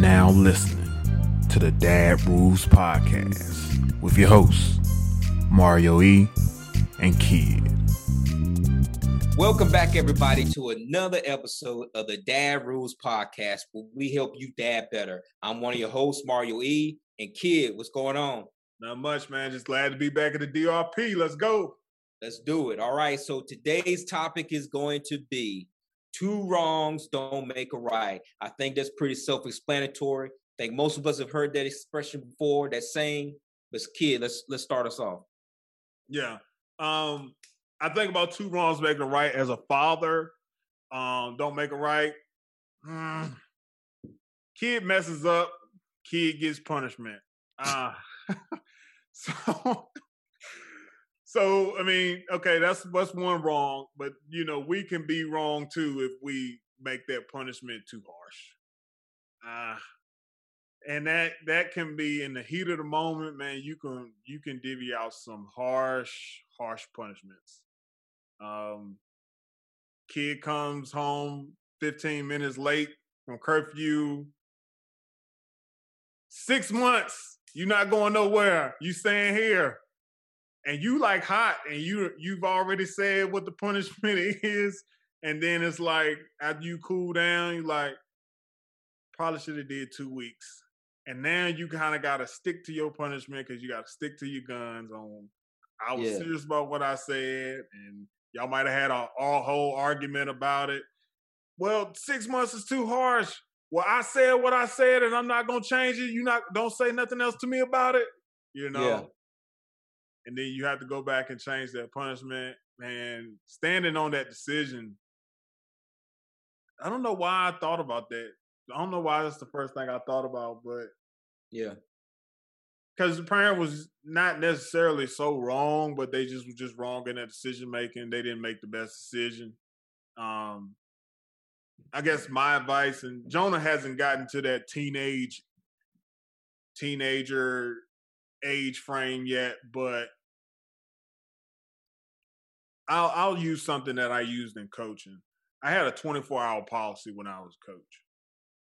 now listening to the Dad Rules Podcast with your hosts, Mario E. and Kidd. Welcome back, everybody, to another episode of the Dad Rules Podcast, where we help you dad better. I'm one of your hosts, Mario E. And Kidd, what's going on? Not much, man. Just glad to be back at the DRP. Let's go. Let's do it. All right. So today's topic is going to be two wrongs don't make a right. I think that's pretty self-explanatory. I think most of us have heard that expression before, that saying. But Kidd, let's let's start us off. Yeah. Um, I think about two wrongs make a right as a father. Um, don't make a right. Mm. Kid messes up, kid gets punishment. Uh, so so I mean, okay, that's what's one wrong, but you know, we can be wrong too if we make that punishment too harsh. Uh and that that can be in the heat of the moment, man. You can you can divvy out some harsh, harsh punishments. Um kid comes home 15 minutes late from curfew. Six months, you're not going nowhere. You staying here and you like hot and you you've already said what the punishment is and then it's like after you cool down you like probably should have did two weeks. And now you kind of got to stick to your punishment because you got to stick to your guns on. I was yeah. serious about what i said and y'all might have had a, a whole argument about it. Well six months is too harsh. Well i said what i said and i'm not gonna change it. You not don't say nothing else to me about it you know? yeah and then you have to go back and change that punishment. Man, standing on that decision, I don't know why I thought about that. I don't know why that's the first thing I thought about, but yeah, because the parent was not necessarily so wrong, but they just were just wrong in that decision making. They didn't make the best decision. Um, I guess my advice, and Jonah hasn't gotten to that teenage teenager age frame yet, but I'll I'll use something that I used in coaching. I had a 24 hour policy when I was coach.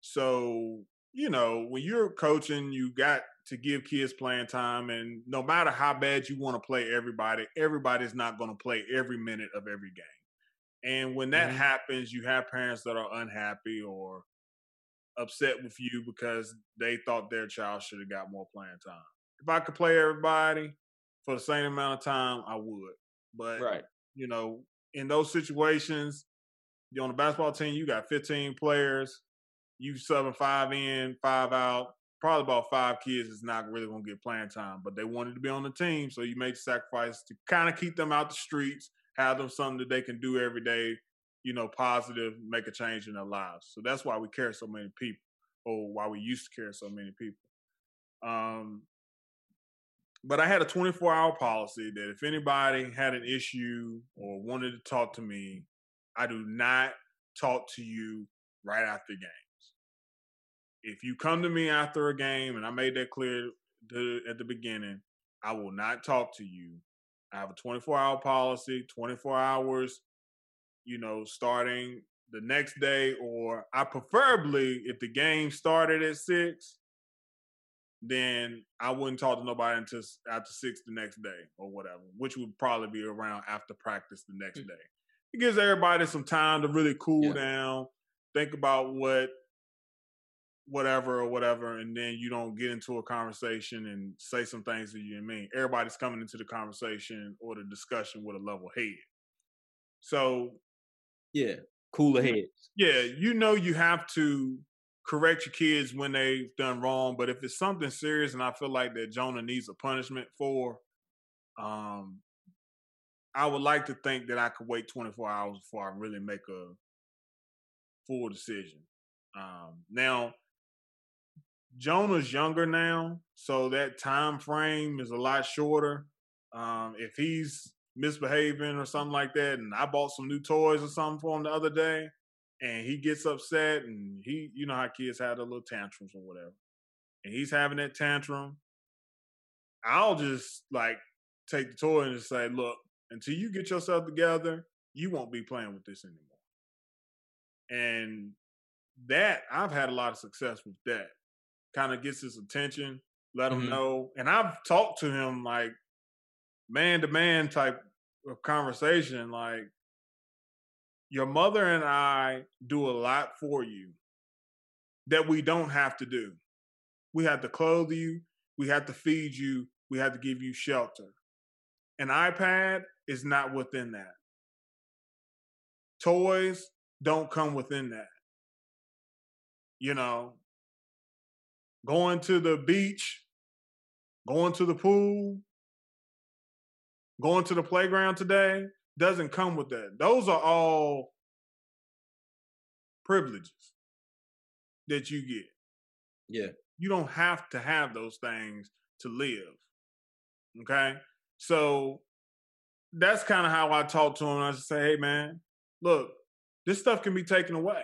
So, you know, when you're coaching, you got to give kids playing time and no matter how bad you want to play everybody, everybody's not going to play every minute of every game. And when that mm-hmm. happens, you have parents that are unhappy or upset with you because they thought their child should have got more playing time. If I could play everybody for the same amount of time, I would. But right you know, in those situations, you're on a basketball team, you got 15 players, you subbing five in, five out. Probably about five kids is not really going to get playing time, but they wanted to be on the team, so you make sacrifice to kind of keep them out the streets, have them something that they can do every day, you know, positive, make a change in their lives. So that's why we care so many people, or why we used to care so many people. Um, but I had a 24 hour policy that if anybody had an issue or wanted to talk to me, I do not talk to you right after games. If you come to me after a game, and I made that clear to, at the beginning, I will not talk to you. I have a 24 hour policy, 24 hours, you know, starting the next day, or I preferably, if the game started at six, then I wouldn't talk to nobody until after six the next day or whatever, which would probably be around after practice the next mm. day. It gives everybody some time to really cool yeah. down, think about what, whatever or whatever, and then you don't get into a conversation and say some things that you didn't mean. Everybody's coming into the conversation or the discussion with a level head. So, yeah, cooler heads. Yeah, you know you have to correct your kids when they've done wrong. But if it's something serious and I feel like that Jonah needs a punishment for, um, I would like to think that I could wait 24 hours before I really make a full decision. Um, now, Jonah's younger now, so that time frame is a lot shorter. Um, if he's misbehaving or something like that, and I bought some new toys or something for him the other day, and he gets upset and he you know how kids have their little tantrums or whatever and he's having that tantrum i'll just like take the toy and just say look until you get yourself together you won't be playing with this anymore and that I've had a lot of success with that. Kind of gets his attention, let him Mhm. know. And I've talked to him like man to man type of conversation. Like, your mother and I do a lot for you that we don't have to do. We have to clothe you, we have to feed you, we have to give you shelter. An iPad is not within that. Toys don't come within that. You know, going to the beach, going to the pool, going to the playground today doesn't come with that. Those are all privileges that you get. Yeah. You don't have to have those things to live. Okay? So that's kind of how I talk to him. I just say, hey man, look, this stuff can be taken away.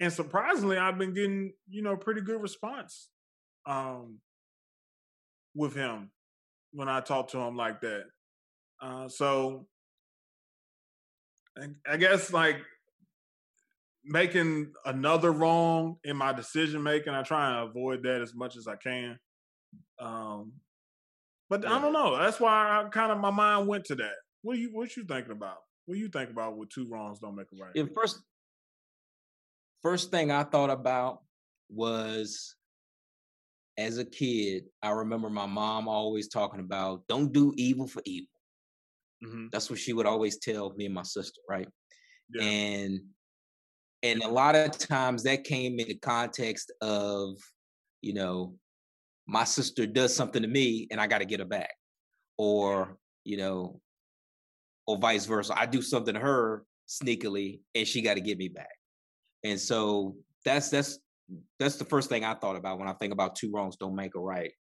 And surprisingly, I've been getting, you know, pretty good response um with him when I talk to him like that. Uh so I- I guess like making another wrong in my decision making, I try and avoid that as much as I can. Um but I don't know. That's why I kind of my mind went to that. What you what you thinking about? What you think about with two wrongs don't make a right? The first first thing I thought about was as a kid, I remember my mom always talking about don't do evil for evil. Hmm That's what she would always tell me and my sister, right? Yeah. And and a lot of times that came in the context of, you know, my sister does something to me and I got to get her back. Or, you know, or vice versa. I do something to her sneakily and she got to get me back. And so that's that's that's the first thing I thought about when I think about two wrongs don't make a right.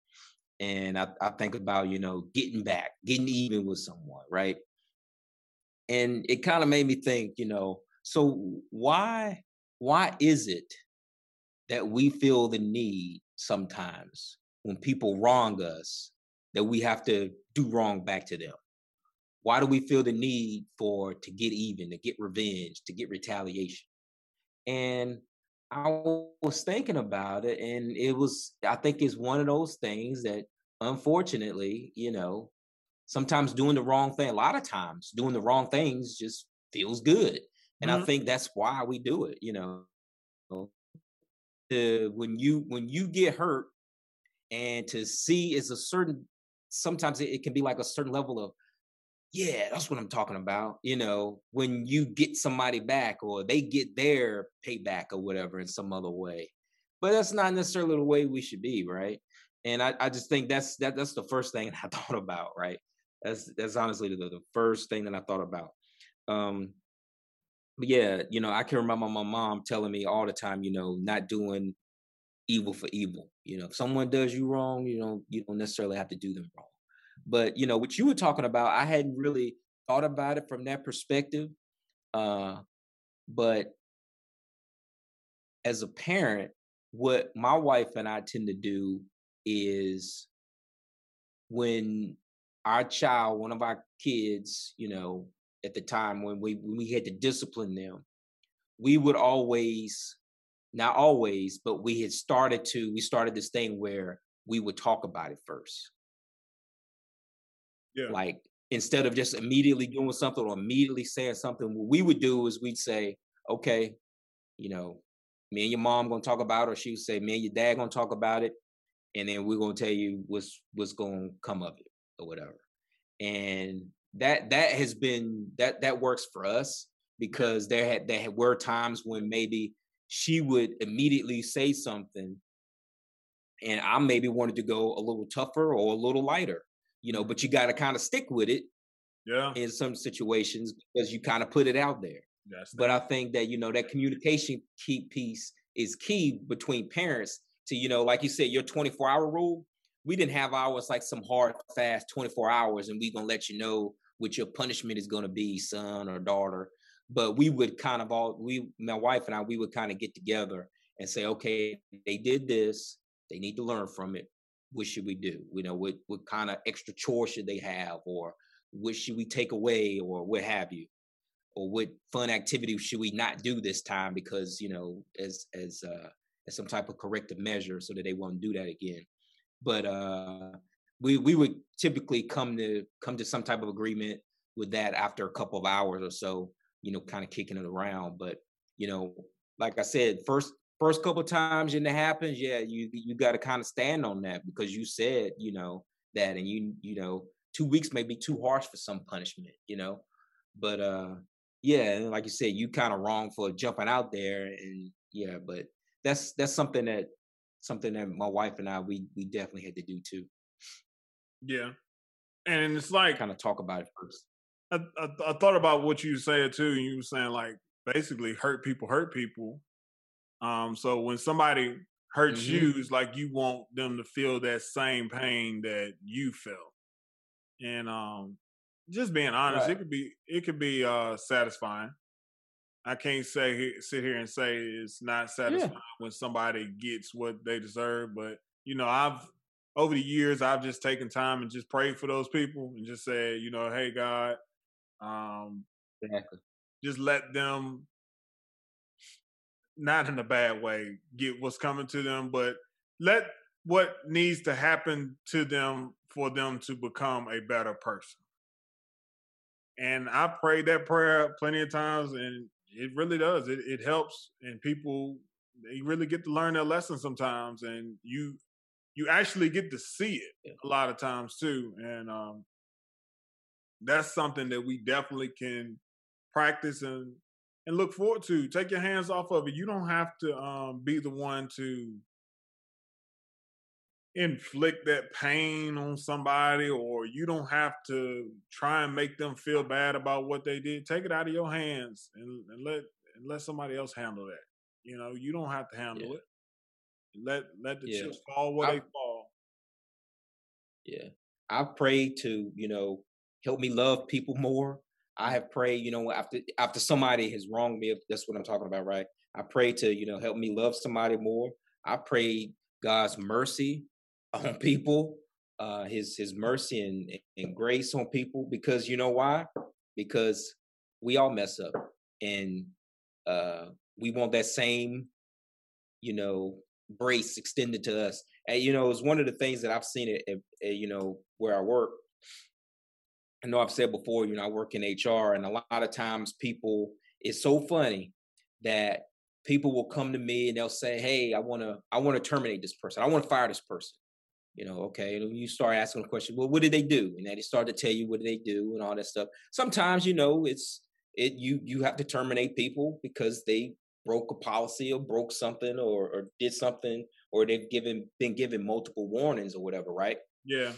And I, I think about, you know, getting back, getting even with someone, right? And it kind of made me think, you know, so why why is it that we feel the need sometimes when people wrong us that we have to do wrong back to them? Why do we feel the need for to get even, to get revenge, to get retaliation? And I was thinking about it, and it was, I think it's one of those things that unfortunately, you know, sometimes doing the wrong thing, a lot of times doing the wrong things just feels good. And I Mhm. think that's why we do it, you know. To, when you when you get hurt and to see is a certain sometimes it, it can be like a certain level of yeah, that's what I'm talking about. You know, when you get somebody back or they get their payback or whatever in some other way. But that's not necessarily the way we should be, right? And I, I just think that's that that's the first thing I thought about, right? That's that's honestly the, the first thing that I thought about. Um but yeah, you know, I can remember my mom telling me all the time, you know, not doing evil for evil. You know, if someone does you wrong, you know, you don't necessarily have to do them wrong. But you know, what you were talking about, I hadn't really thought about it from that perspective. Uh, but as a parent, what my wife and I tend to do is when our child, one of our kids, you know, at the time when we when we had to discipline them, we would always, not always, but we had started to, we started this thing where we would talk about it first. Yeah. Like instead of just immediately doing something or immediately saying something, what we would do is we'd say, okay, you know, me and your mom gonna talk about it, or she would say, me and your dad gonna talk about it, and then we're gonna tell you what's what's gonna come of it or whatever. And that that has been that that works for us because there had there were times when maybe she would immediately say something and I maybe wanted to go a little tougher or a little lighter, you know, but you got to kind of stick with it Yeah. in some situations because you kind of put it out there. That's But I think that, you know, that communication key piece is key between parents to, you know, like you said, your 24 hour rule. We didn't have ours like some hard, fast 24 hours, and we going to let you know what your punishment is going to be, son or daughter. But we would kind of all, we, my wife and I, we would kind of get together and say, okay, they did this. They need to learn from it. What should we do? You know, what, what kind of extra chore should they have? Or what should we take away? Or what have you? or what fun activity should we not do this time because you know as as uh as some type of corrective measure so that they won't do that again but uh we we would typically come to come to some type of agreement with that after a couple of hours or so you know kind of kicking it around but you know like i said first first couple times and it happens yeah you you got to kind of stand on that because you said you know that and you you know two weeks may be too harsh for some punishment you know but uh yeah, and like you said, you kind of wrong for jumping out there, and yeah, but that's that's something that something that my wife and I we we definitely had to do too. Yeah, and it's like kind of talk about it first. I, I, I thought about what you said too. You were saying like basically hurt people hurt people. Um, so when somebody hurts mm-hmm. you, it's like you want them to feel that same pain that you felt. And um, just being honest, right. it could be it could be uh satisfying. I can't say sit here and say it's not satisfying yeah. when somebody gets what they deserve, but you know, I've over the years I've just taken time and just prayed for those people and just said, you know, hey God, um exactly. just let them not in a bad way get what's coming to them, but let what needs to happen to them for them to become a better person. And I prayed that prayer plenty of times, and it really does. It it helps, and people they really get to learn their lesson sometimes, and you you actually get to see it a lot of times too. And um, that's something that we definitely can practice and and look forward to. Take your hands off of it. You don't have to um, be the one to inflict that pain on somebody or you don't have to try and make them feel bad about what they did take it out of your hands and, and let and let somebody else handle that you know you don't have to handle yeah. it let let the yeah. chips fall where I, they fall yeah i pray to you know help me love people more i have prayed you know after after somebody has wronged me that's what i'm talking about right i pray to you know help me love somebody more i pray god's mercy on people, uh, his his mercy and, and grace on people. Because you know why? Because we all mess up, and uh, we want that same, you know, grace extended to us. And you know, it's one of the things that I've seen it, you know, where I work. I know I've said before, you know, I work in HR, and a lot of times people, it's so funny that people will come to me and they'll say, "Hey, I want to, I want to terminate this person. I want to fire this person." you know, okay, and you start asking the question, well, what did they do? And they start to tell you what did they do and all that stuff. Sometimes, you know, it's it you you have to terminate people because they broke a policy or broke something or, or did something or they've given been given multiple warnings or whatever, right? Yeah.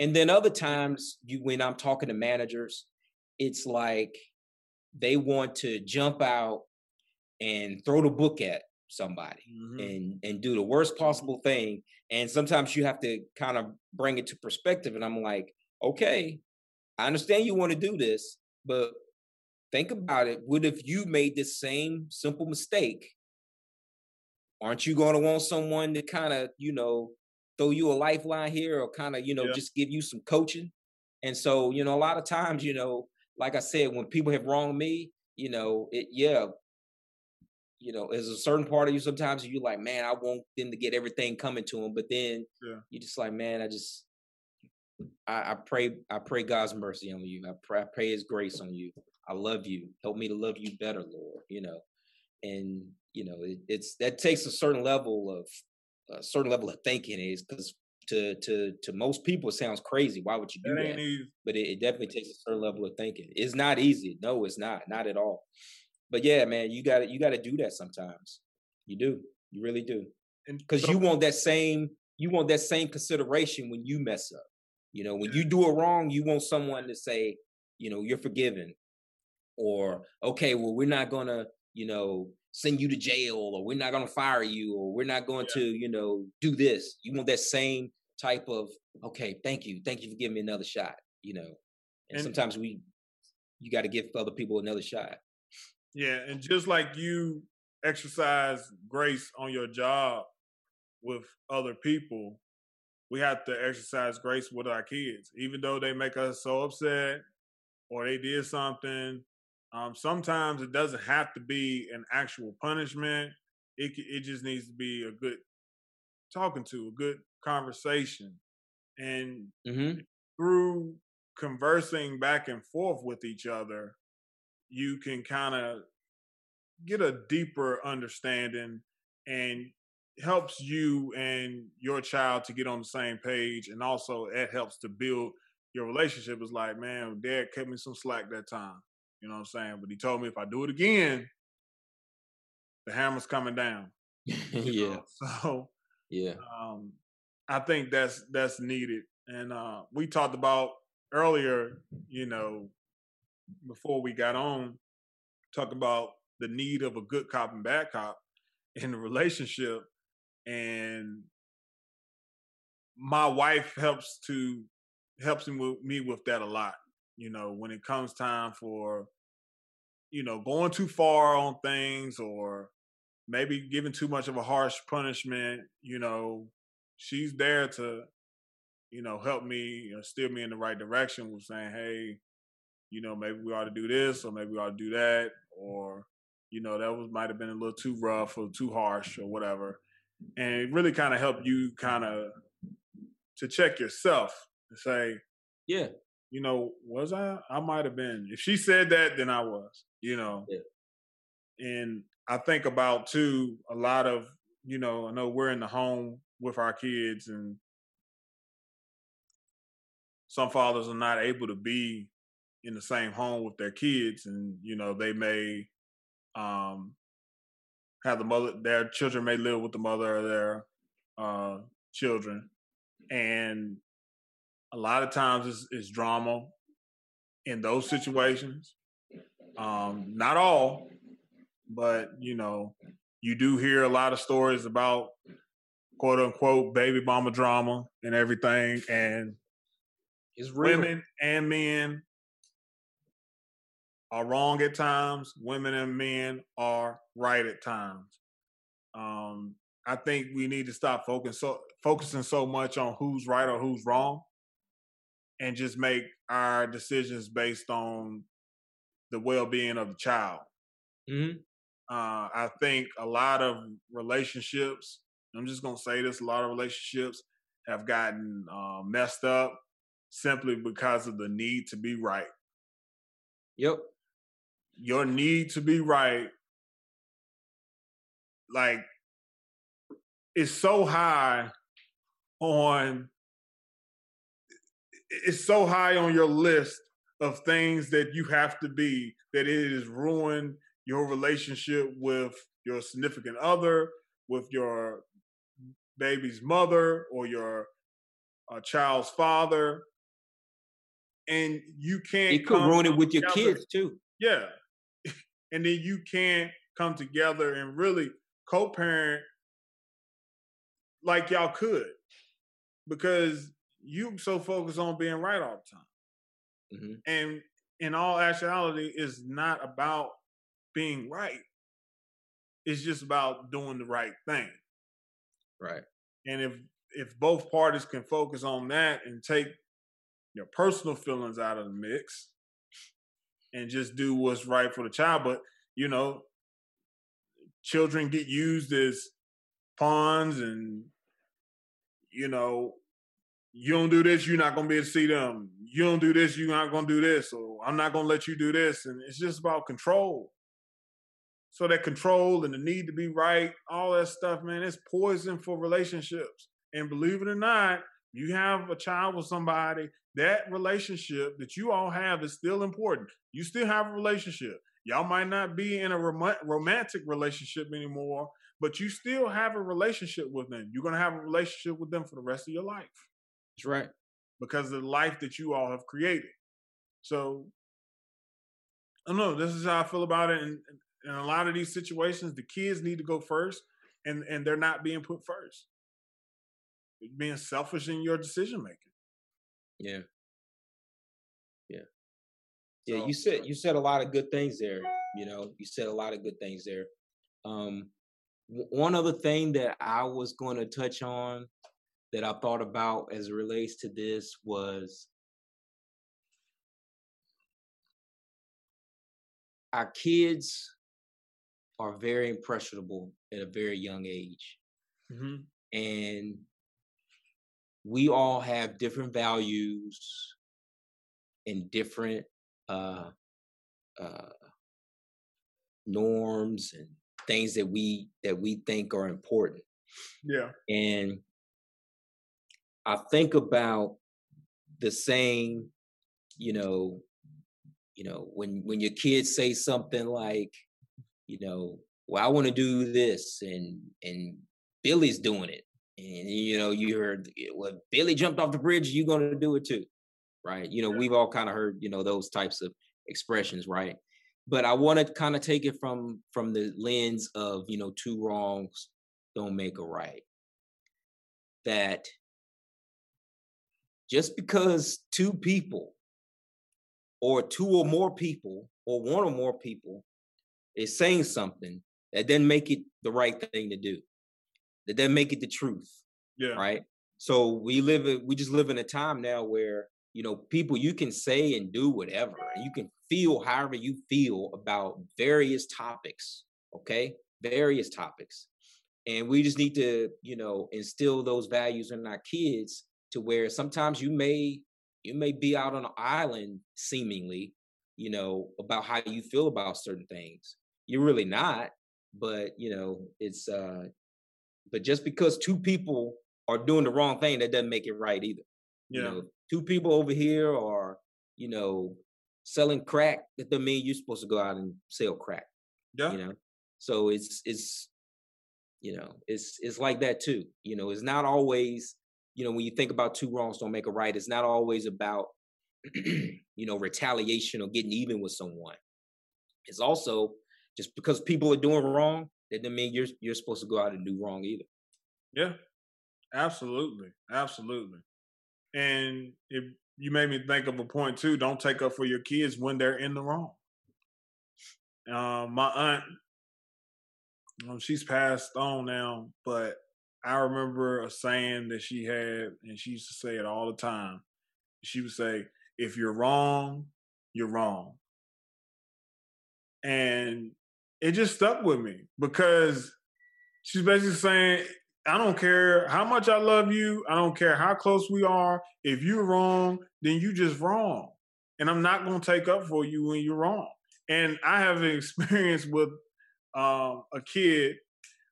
And then other times you when I'm talking to managers, it's like they want to jump out and throw the book at somebody mm-hmm. and and do the worst mm-hmm. possible thing and sometimes you have to kind of bring it to perspective and i'm like okay i understand you want to do this but think about it what if you made the same simple mistake aren't you going to want someone to kind of you know throw you a lifeline here or kind of you know yeah. just give you some coaching and so you know a lot of times you know like i said when people have wronged me you know it yeah you know, there's a certain part of you sometimes you're like, man, I want them to get everything coming to them, but then yeah. you just like, man, I just, I, I, pray, I pray God's mercy on you. I pray, I pray His grace on you. I love you. Help me to love you better, Lord. You know, and you know, it, it's that takes a certain level of a certain level of thinking is because to to to most people it sounds crazy. Why would you do that? that? But it, it definitely takes a certain level of thinking. It's not easy. No, it's not. Not at all but yeah, man, you got to you got to do that sometimes. You do. You really do. Because so, you want that same you want that same consideration when you mess up. You know, when you do it wrong, you want someone to say, you know, you're forgiven, or okay, well, we're not gonna, you know, send you to jail, or we're not gonna fire you, or we're not going yeah. to, you know, do this. You want that same type of okay, thank you, thank you for giving me another shot. You know, and, and sometimes we, you got to give other people another shot. Yeah, and just like you exercise grace on your job with other people, we have to exercise grace with our kids, even though they make us so upset or they did something. Um, sometimes it doesn't have to be an actual punishment. It it just needs to be a good talking to, a good conversation, and Mm-hmm. through conversing back and forth with each other, you can kind of get a deeper understanding and helps you and your child to get on the same page and also it helps to build your relationship is like man dad cut me some slack that time you know what i'm saying but he told me if i do it again the hammer's coming down yeah. know? so Yeah. um, I think that's that's needed. And uh, we talked about earlier, you know, before we got on, talk about the need of a good cop and bad cop in the relationship. And my wife helps to helps me with, me with that a lot. You know, when it comes time for, you know, going too far on things or maybe giving too much of a harsh punishment, you know, she's there to, you know, help me, know, steer me in the right direction with saying, hey, you know, maybe we ought to do this or maybe we ought to do that, or, you know, that was might have been a little too rough or too harsh or whatever. And it really kind of helped you kind of to check yourself and say, Yeah. You know, was I? I might have been. If she said that, then I was, you know. Yeah. And I think about too a lot of, you know, I know we're in the home with our kids and some fathers are not able to be in the same home with their kids and, you know, they may um have the mother their children may live with the mother of their uh children. And a lot of times it's, it's drama in those situations. Um, not all, but you know, you do hear a lot of stories about quote unquote baby mama drama and everything, and It's real. women and men are wrong at times. Women and men are right at times. Um, I think we need to stop focus so, focusing so much on who's right or who's wrong, and just make our decisions based on the well-being of the child. Mhm. Uh, I think a lot of relationships. I'm just gonna say this: a lot of relationships have gotten uh, messed up simply because of the need to be right. Yep. Your need to be right, like, is so high on. It's so high on your list of things that you have to be that it has ruined your relationship with your significant other, with your baby's mother, or your uh, child's father, and you can't. It could ruin it with your kids too. Yeah, and then you can't come together and really co-parent like y'all could because you so focused on being right all the time Mhm. and in all actuality is not about being right it's just about doing the right thing Right. and if if both parties can focus on that and take your personal feelings out of the mix and just do what's right for the child but you know children get used as pawns and you know you don't do this you're not to be able to see them. You don't do this you're not to do this or i'm not to let you do this. And it's just about control. So that control and the need to be right all that stuff man it's poison for relationships. And believe it or not you have a child with somebody that relationship that you all have is still important. You still have a relationship. Y'all might not be in a rom- romantic relationship anymore but you still have a relationship with them. You're going to have a relationship with them for the rest of your life That's right. because of the life that you all have created. So I don't know. This is how I feel about it. And in a lot of these situations, the kids need to go first, and and they're not being put first. Being selfish in your decision making. Yeah. Yeah. Yeah, So- you said you said a lot of good things there. You know, you said a lot of good things there. Um, one other thing that I was going to touch on that I thought about as it relates to this was our kids are very impressionable at a very young age. Mm-hmm. And we all have different values and different uh, uh, norms and things that we that we think are important. Yeah. And I think about the saying, you know, you know, when when your kids say something like, you know, well, I want to do this and and Billy's doing it. And you know, you heard well, Billy jumped off the bridge, you're gonna do it too. Right. You know, yeah. we've all kind of heard, you know, those types of expressions, right? But I want to kind of take it from from the lens of, you know, two wrongs don't make a right. That just because two people or two or more people or one or more people is saying something that doesn't make it the right thing to do. That doesn't make it the truth yeah. right? So we live we just live in a time now where you know people you can say and do whatever and you can feel however you feel about various topics okay? Various topics. And we just need to you know instill those values in our kids to where sometimes you may you may be out on an island seemingly you know about how you feel about certain things. You're really not but you know it's uh but just because two people are doing the wrong thing that doesn't make it right either. Yeah. you know two people over here are you know selling crack that doesn't mean you're supposed to go out and sell crack yeah. you know? So it's it's you know it's it's like that too you know? It's not always you know when you think about two wrongs don't make a right it's not always about you know retaliation or getting even with someone. It's also just because people are doing wrong that doesn't mean you're you're supposed to go out and do wrong either. Yeah. Absolutely. Absolutely. And if you made me think of a point too don't take up for your kids when they're in the wrong. Uh, my aunt um, she's passed on now but I remember a saying that she had, and she used to say it all the time. She would say, If you're wrong, you're wrong. And it just stuck with me because she's basically saying, I don't care how much I love you. I don't care how close we are. If you're wrong, then you just wrong. And I'm not going to take up for you when you're wrong. And I have an experience with um, a kid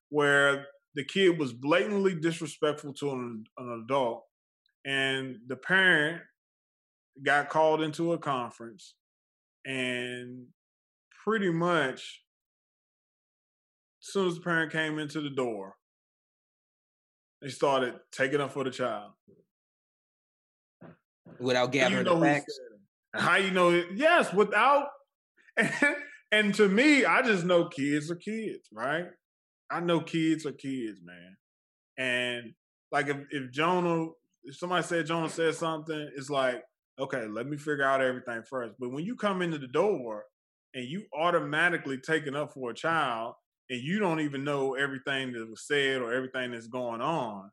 where the kid was blatantly disrespectful to an, an adult, and the parent got called into a conference, and pretty much, as soon as the parent came into the door, they started taking up for the child without gathering the facts. How you know it? Yes, without. And, and to me, I just know kids are kids, right? I know kids are kids, man. And like if, if Jonah, if somebody said Jonah said something, it's like, okay, let me figure out everything first. But when you come into the door and you automatically taken up for a child and you don't even know everything that was said or everything that's going on,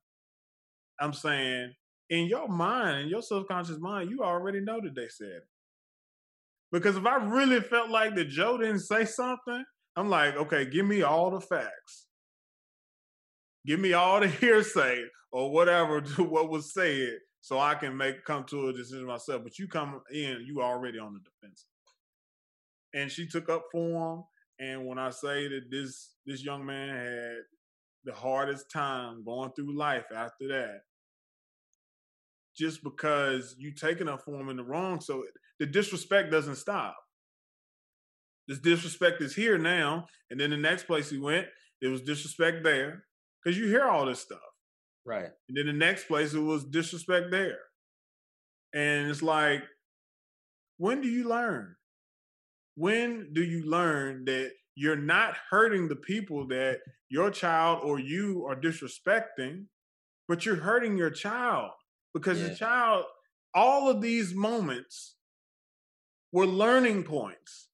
I'm saying in your mind, in your subconscious mind, you already know that they said it. Because if I really felt like that Joe didn't say something, I'm like, okay, give me all the facts. Give me all the hearsay or whatever to what was said so I can make come to a decision myself. But you come in, you already on the defensive. And she took up for him. And when I say that this this young man had the hardest time going through life after that, just because you taking up for him in the wrong, so the disrespect doesn't stop. This disrespect is here now, and then the next place he went, there was disrespect there because you hear all this stuff. Right. And then the next place, it was disrespect there. And it's like, when do you learn? When do you learn that you're not hurting the people that your child or you are disrespecting, but you're hurting your child? Because yeah. the child, all of these moments were learning points.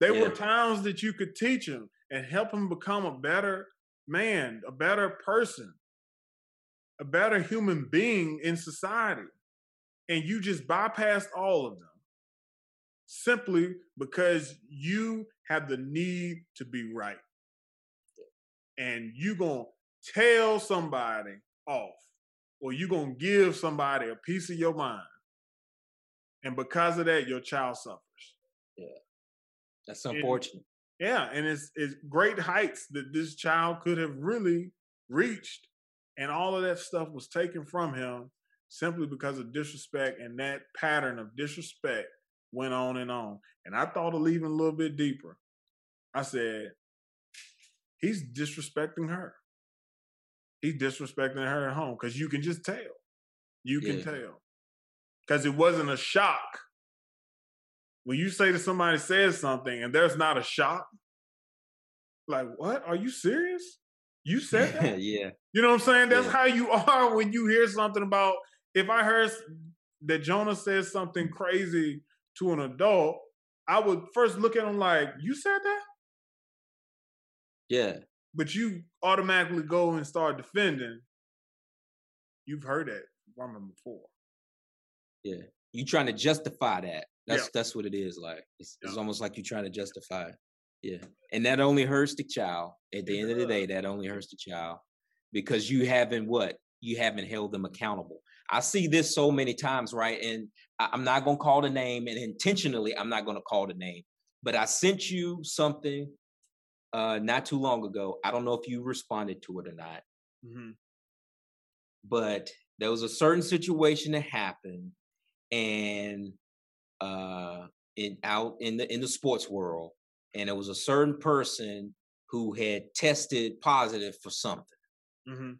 They yeah. were times that you could teach them and help them become a better man, a better person, a better human being in society. And you just bypassed all of them. simply because you have the need to be right. And you're going to tell somebody off or you're going to give somebody a piece of your mind. And because of that, your child suffers. Yeah. That's unfortunate. Yeah. And it's, it's great heights that this child could have really reached. And all of that stuff was taken from him simply because of disrespect. And that pattern of disrespect went on and on. And I thought of leaving a little bit deeper. I said, he's disrespecting her. He's disrespecting her at home because you can just tell. You can yeah. tell. Because it wasn't a shock. When you say to somebody says something and there's not a shock, like, what? Are you serious? You said that? yeah. You know what I'm saying? That's yeah. how you are when you hear something about if I heard that Jonah says something crazy to an adult, I would first look at him like, "You said that." Yeah. But you automatically go and start defending. You've heard that from him before. Yeah, you trying to justify that. That's yeah. that's what it is. Like it's, yeah. it's almost like you're trying to justify. It. Yeah, and that only hurts the child. At the end of the day, that only hurts the child because you haven't what you haven't held them accountable. I see this so many times, right? And I'm not gonna call the name, and intentionally, I'm not gonna call the name. But I sent you something uh, not too long ago. I don't know if you responded to it or not. Mm-hmm. But there was a certain situation that happened, and uh, in out in the in the sports world, and it was a certain person who had tested positive for something. Mm-hmm.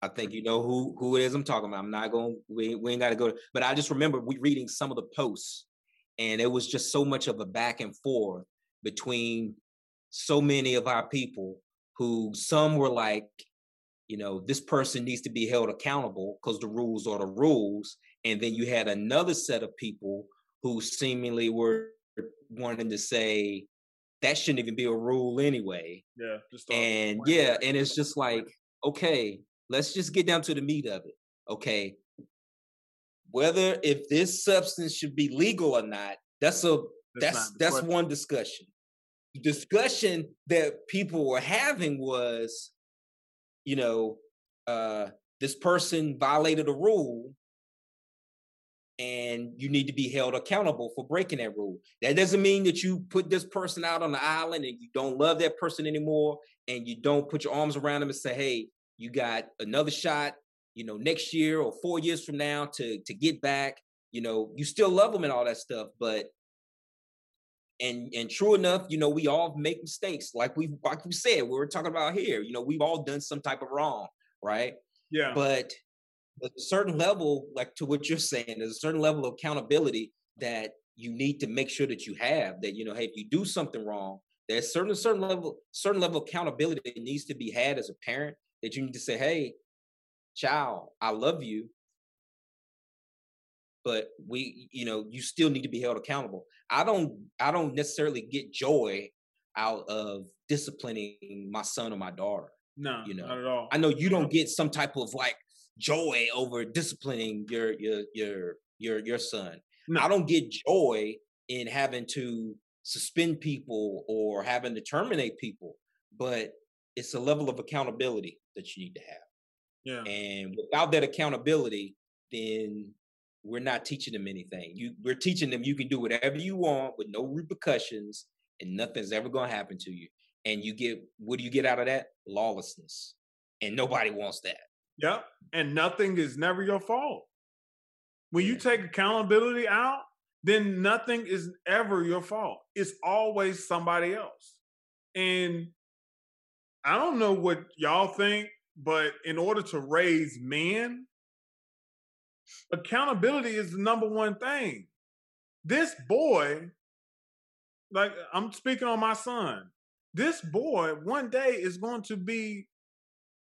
I think you know who who it is I'm talking about. I'm not going. We we ain't got to go. But I just remember we reading some of the posts, and it was just so much of a back and forth between so many of our people who some were like, you know, this person needs to be held accountable because the rules are the rules, and then you had another set of people who seemingly were wanting to say that shouldn't even be a rule anyway. Yeah. and yeah, and it's just like okay let's just get down to the meat of it. Okay. Whether if this substance should be legal or not, that's a that's that's, that's one discussion. The discussion that people were having was, you know, uh, this person violated a rule and you need to be held accountable for breaking that rule. That doesn't mean that you put this person out on the island and you don't love that person anymore and you don't put your arms around them and say, hey, you got another shot, you know, next year or four years from now to to get back. You know, you still love them and all that stuff, but and and true enough, you know, we all make mistakes. Like we like we said, we were talking about here. You know, we've all done some type of wrong, right? Yeah. But a certain level, like to what you're saying, there's a certain level of accountability that you need to make sure that you have. That you know, hey, if you do something wrong, there's certain certain level certain level of accountability that needs to be had as a parent that you need to say, hey, child, I love you. But we, you know, you still need to be held accountable. I don't, I don't necessarily get joy out of disciplining my son or my daughter. No, you know, not at all. I know you don't get some type of like joy over disciplining your your your your your son. No. I don't get joy in having to suspend people or having to terminate people, but it's a level of accountability that you need to have. Yeah. And without that accountability, then we're not teaching them anything. You we're teaching them you can do whatever you want with no repercussions and nothing's ever going to happen to you. And you get what do you get out of that? Lawlessness. And nobody wants that. Yep. And nothing is never your fault. When yeah. you take accountability out, then nothing is ever your fault. It's always somebody else. And I don't know what y'all think, but in order to raise men, accountability is the number one thing. This boy, like I'm speaking on my son, this boy one day is going to be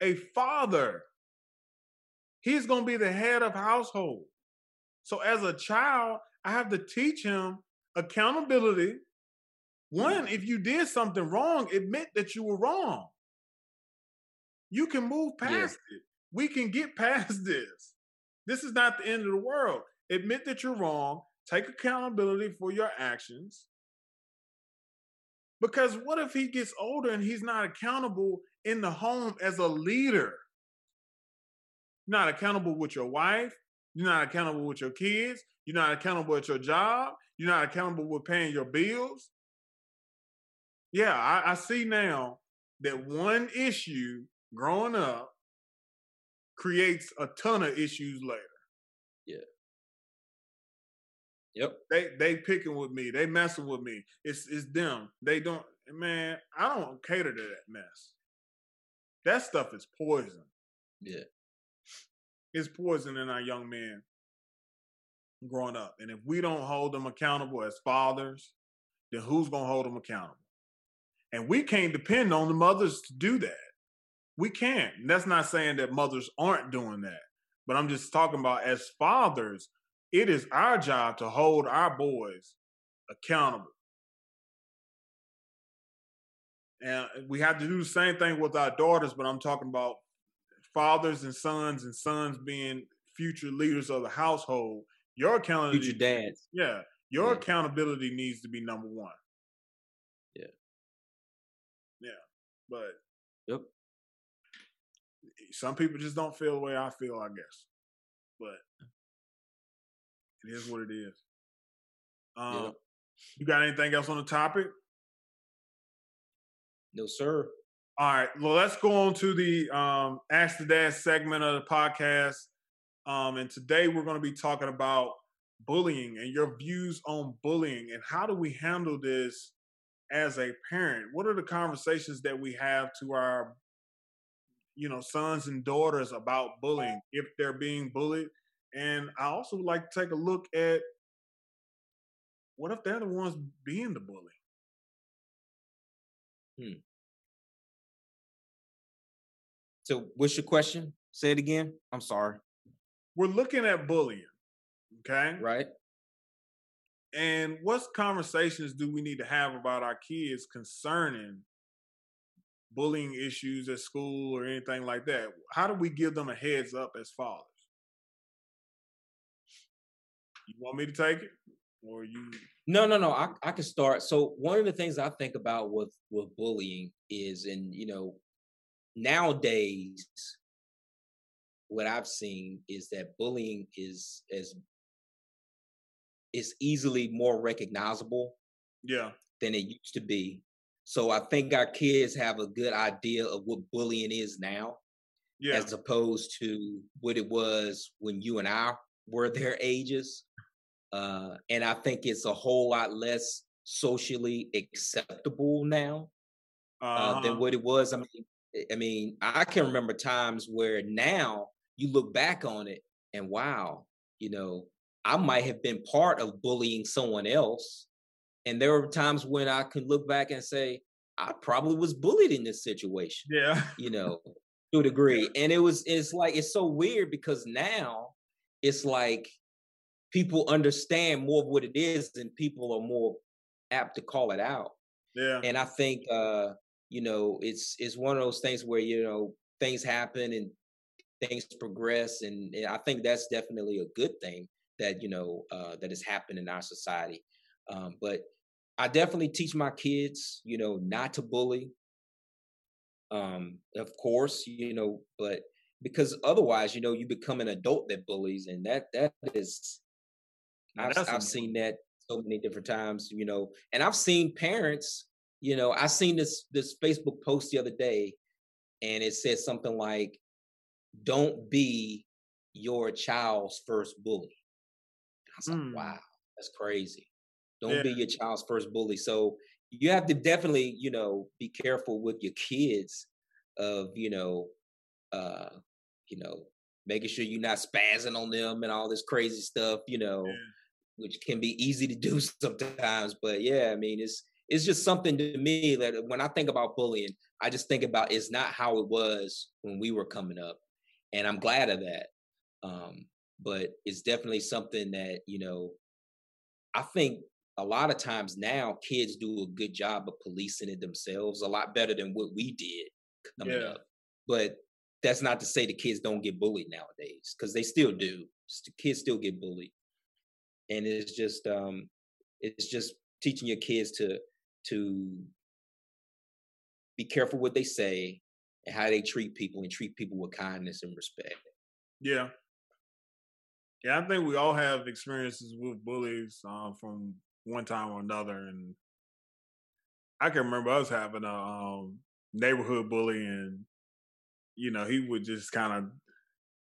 a father. He's going to be the head of household. So as a child, I have to teach him accountability. One, if you did something wrong, admit that you were wrong. You can move past yeah. it. We can get past this. This is not the end of the world. Admit that you're wrong. take accountability for your actions. Because what if he gets older and he's not accountable in the home as a leader? You're not accountable with your wife. You're not accountable with your kids. You're not accountable at your job. You're not accountable with paying your bills. Yeah, I, I see now that one issue growing up creates a ton of issues later. Yeah. Yep. They they picking with me. They messing with me. It's it's them. They don't man, I don't cater to that mess. That stuff is poison. Yeah. It's poison in our young men growing up. And if we don't hold them accountable as fathers, then who's gonna hold them accountable? And we can't depend on the mothers to do that. We can't. And that's not saying that mothers aren't doing that. But I'm just talking about as fathers, it is our job to hold our boys accountable. And we have to do the same thing with our daughters, but I'm talking about fathers and sons and sons being future leaders of the household. Your accountability, future dads. Yeah, your yeah. accountability needs to be number one. Yeah. Yeah, but yep. Some people just don't feel the way I feel, I guess. But it is what it is. Um, yep. You got anything else on the topic? No, sir. All right. Well, let's go on to the um, Ask the Dad segment of the podcast. Um, and today we're going to be talking about bullying and your views on bullying and how do we handle this as a parent? What are the conversations that we have to our, you know, sons and daughters about bullying if they're being bullied? And I also would like to take a look at what if they're the ones being the bully? Hmm. So, what's your question? Say it again. I'm sorry. We're looking at bullying, okay? Right. And what conversations do we need to have about our kids concerning bullying issues at school or anything like that? How do we give them a heads up as fathers? You want me to take it? Or you no, no, no. I, I can start. So one of the things I think about with with bullying is, and you know, nowadays, what I've seen is that bullying is as is easily more recognizable, yeah, than it used to be. So I think our kids have a good idea of what bullying is now, yeah. as opposed to what it was when you and I were their ages. Uh, and I think it's a whole lot less socially acceptable now uh, uh, than uh-huh. what it was. I mean, I mean, I can remember times where now you look back on it and wow, you know, I might have been part of bullying someone else. And there were times when I could look back and say, I probably was bullied in this situation. Yeah. You know, to a degree. And it was, it's like, it's so weird because now it's like people understand more of what it is and people are more apt to call it out. Yeah. And I think uh, you know, it's it's one of those things where, you know, things happen and things progress and, and I think that's definitely a good thing that, you know, uh that has happened in our society. Um, but I definitely teach my kids, you know, not to bully. Um, of course, you know, but because otherwise, you know, you become an adult that bullies, and that that is I've, I've seen that so many different times, you know, and I've seen parents, you know, I seen this this Facebook post the other day, and it said something like, "Don't be your child's first bully." I was mm. like, "Wow, that's crazy." Don't yeah. be your child's first bully. So you have to definitely, you know, be careful with your kids of, you know, uh, you know, making sure you're not spazzing on them and all this crazy stuff, you know. Yeah which can be easy to do sometimes. But yeah, I mean, it's it's just something to me that when I think about bullying, I just think about it's not how it was when we were coming up, and I'm glad of that. Um, but it's definitely something that you know, I think a lot of times now kids do a good job of policing it themselves, a lot better than what we did coming yeah. up. But that's not to say the kids don't get bullied nowadays, because they still do. The kids still get bullied. and it's just um, it's just teaching your kids to to be careful what they say and how they treat people and treat people with kindness and respect. Yeah. Yeah, I think we all have experiences with bullies um, from one time or another, and I can remember us having a um, neighborhood bully, and you know he would just kind of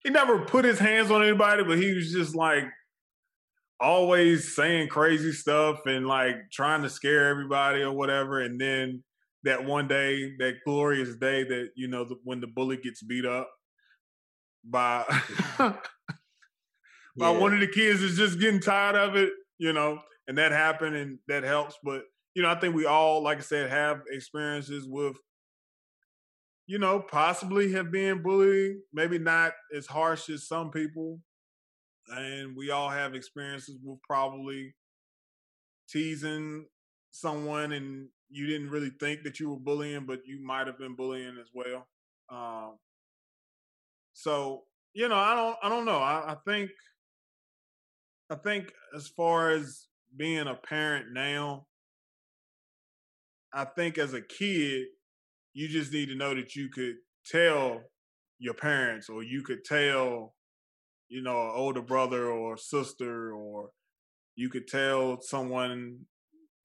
he never put his hands on anybody, but he was just like always saying crazy stuff and like trying to scare everybody or whatever, and then that one day, that glorious day that you know the, when the bully gets beat up by by yeah. one of the kids is just getting tired of it, you know, and that happened and that helps. But you know, I think we all, like I said, have experiences with, you know, possibly have been bullied, maybe not as harsh as some people, and we all have experiences with probably teasing someone and you didn't really think that you were bullying, but you might have been bullying as well. Um, so you know, I don't, I don't know. I, I think, I think as far as being a parent now, I think as a kid, you just need to know that you could tell your parents, or you could tell, you know, an older brother or sister, or you could tell someone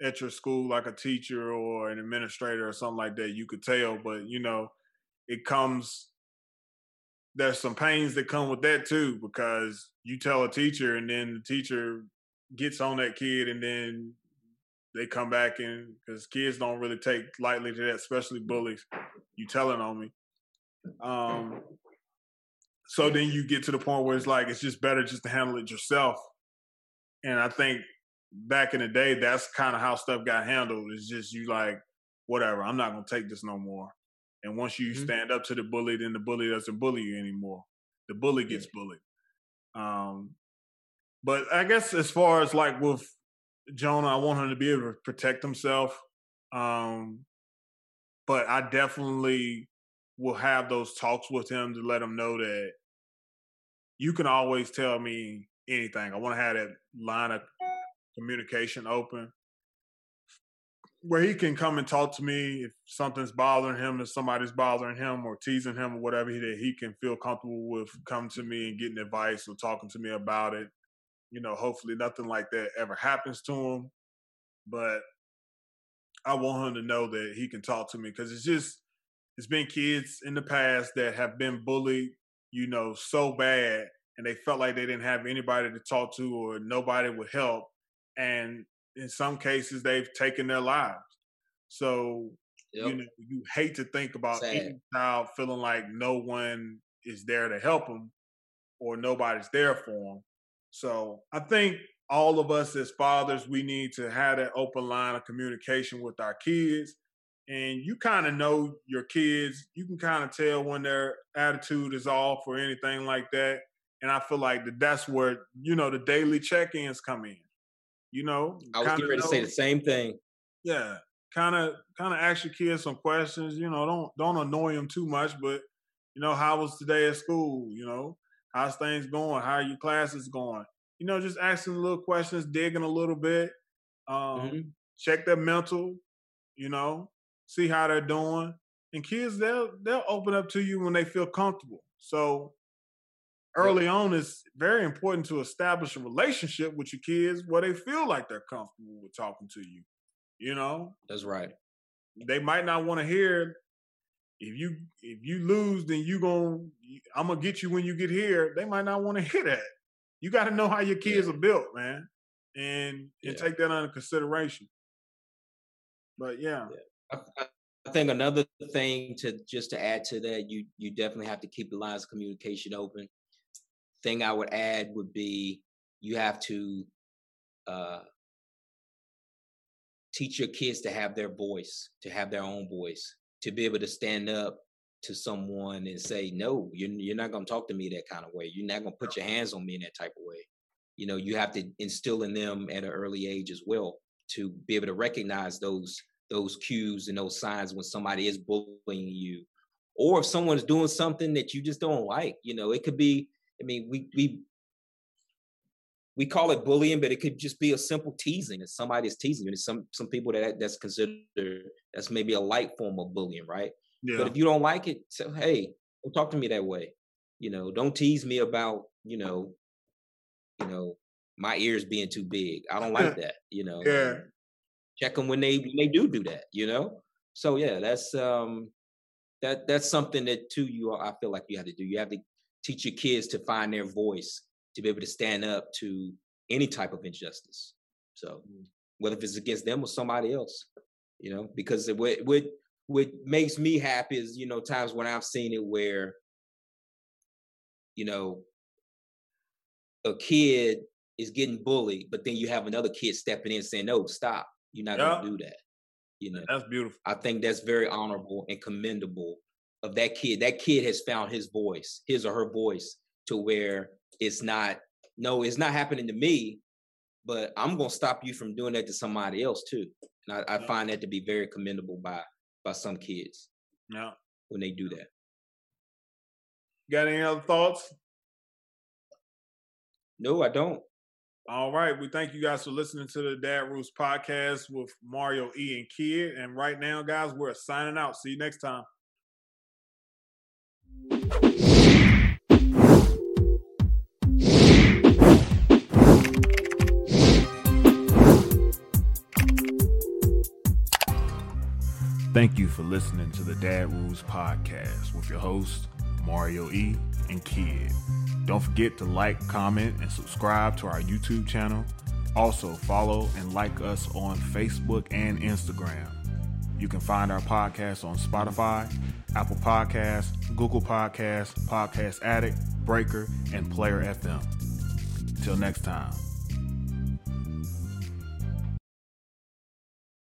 at your school, like a teacher or an administrator or something like that, you could tell. But you know, it comes. There's some pains that come with that too, because you tell a teacher, and then the teacher gets on that kid, and then they come back and because kids don't really take lightly to that, especially bullies. You telling on me. Um, so then you get to the point where it's like it's just better just to handle it yourself. And I think back in the day, that's kind of how stuff got handled. It's just you like, whatever, I'm not gonna take this no more. And once you mm-hmm. stand up to the bully, then the bully doesn't bully you anymore. The bully gets yeah. bullied. Um, but I guess as far as like with Jonah, I want him to be able to protect himself. Um, but I definitely will have those talks with him to let him know that you can always tell me anything. I want to have that line of communication open where he can come and talk to me if something's bothering him, if somebody's bothering him or teasing him or whatever, that he can feel comfortable with coming to me and getting advice or talking to me about it. You know, hopefully nothing like that ever happens to him. But I want him to know that he can talk to me because it's just, it's been kids in the past that have been bullied, you know, so bad and they felt like they didn't have anybody to talk to or nobody would help and in some cases they've taken their lives. So yep. you know you hate to think about Sad. any child feeling like no one is there to help them or nobody's there for them. So I think all of us as fathers we need to have that open line of communication with our kids and you kind of know your kids you can kind of tell when their attitude is off or anything like that and i feel like that that's where you know the daily check-ins come in you know, I was getting ready to say the same thing. Yeah, kind of, kind of ask your kids some questions. You know, don't don't annoy them too much, but you know, how was today at school? You know, how's things going? How are your classes going? You know, just asking little questions, digging a little bit, um, mm-hmm. check their mental. You know, see how they're doing. And kids, they'll they'll open up to you when they feel comfortable. So early on it's very important to establish a relationship with your kids where they feel like they're comfortable with talking to you. You know? That's right. They might not want to hear if you if you lose, then you gonna I'm gonna get you when you get here. They might not want to hear that. You got to know how your kids yeah. are built, man, and and yeah. take that under consideration. But yeah, yeah. I, think another thing to just to add to that, you you definitely have to keep the lines of communication open thing I would add would be you have to uh, teach your kids to have their voice, to have their own voice, to be able to stand up to someone and say, "No, you're you're not going to talk to me that kind of way. You're not going to put your hands on me in that type of way." You know, you have to instill in them at an early age as well to be able to recognize those those cues and those signs when somebody is bullying you, or if someone's doing something that you just don't like. You know, it could be I mean, we we we call it bullying, but it could just be a simple teasing. If somebody is teasing you, some some people that that's considered that's maybe a light form of bullying, right? Yeah. But if you don't like it, so hey, don't talk to me that way. You know, don't tease me about, you know, you know, my ears being too big. I don't like that. You know, yeah. Check them when they when they do do that. You know, so yeah, that's um that that's something that too you I feel like you have to do. You have to teach your kids to find their voice to be able to stand up to any type of injustice. So mm. whether if it's against them or somebody else, you know, because what what what makes me happy is you know times when I've seen it where you know a kid is getting bullied, but then you have another kid stepping in saying, "No, stop! You're not yeah. to do that." You know, that's beautiful. I think that's very honorable and commendable of that kid. That kid has found his voice, his or her voice, to where it's not. No, it's not happening to me, but I'm gonna stop you from doing that to somebody else too. And I, I find that to be very commendable by by some kids. Yeah. When they do that. Got any other thoughts? No, I don't. All right. We thank you guys for listening to the Dad Rules podcast with Mario E and Kidd. And right now, guys, we're signing out. See you next time. Thank you for listening to the Dad Rules podcast with your host, Mario E and Kidd. Don't forget to like, comment, and subscribe to our YouTube channel. Also, follow and like us on Facebook and Instagram. You can find our podcast on Spotify, Apple Podcasts, Google Podcasts, Podcast Addict, Breaker, and Player FM. Till next time.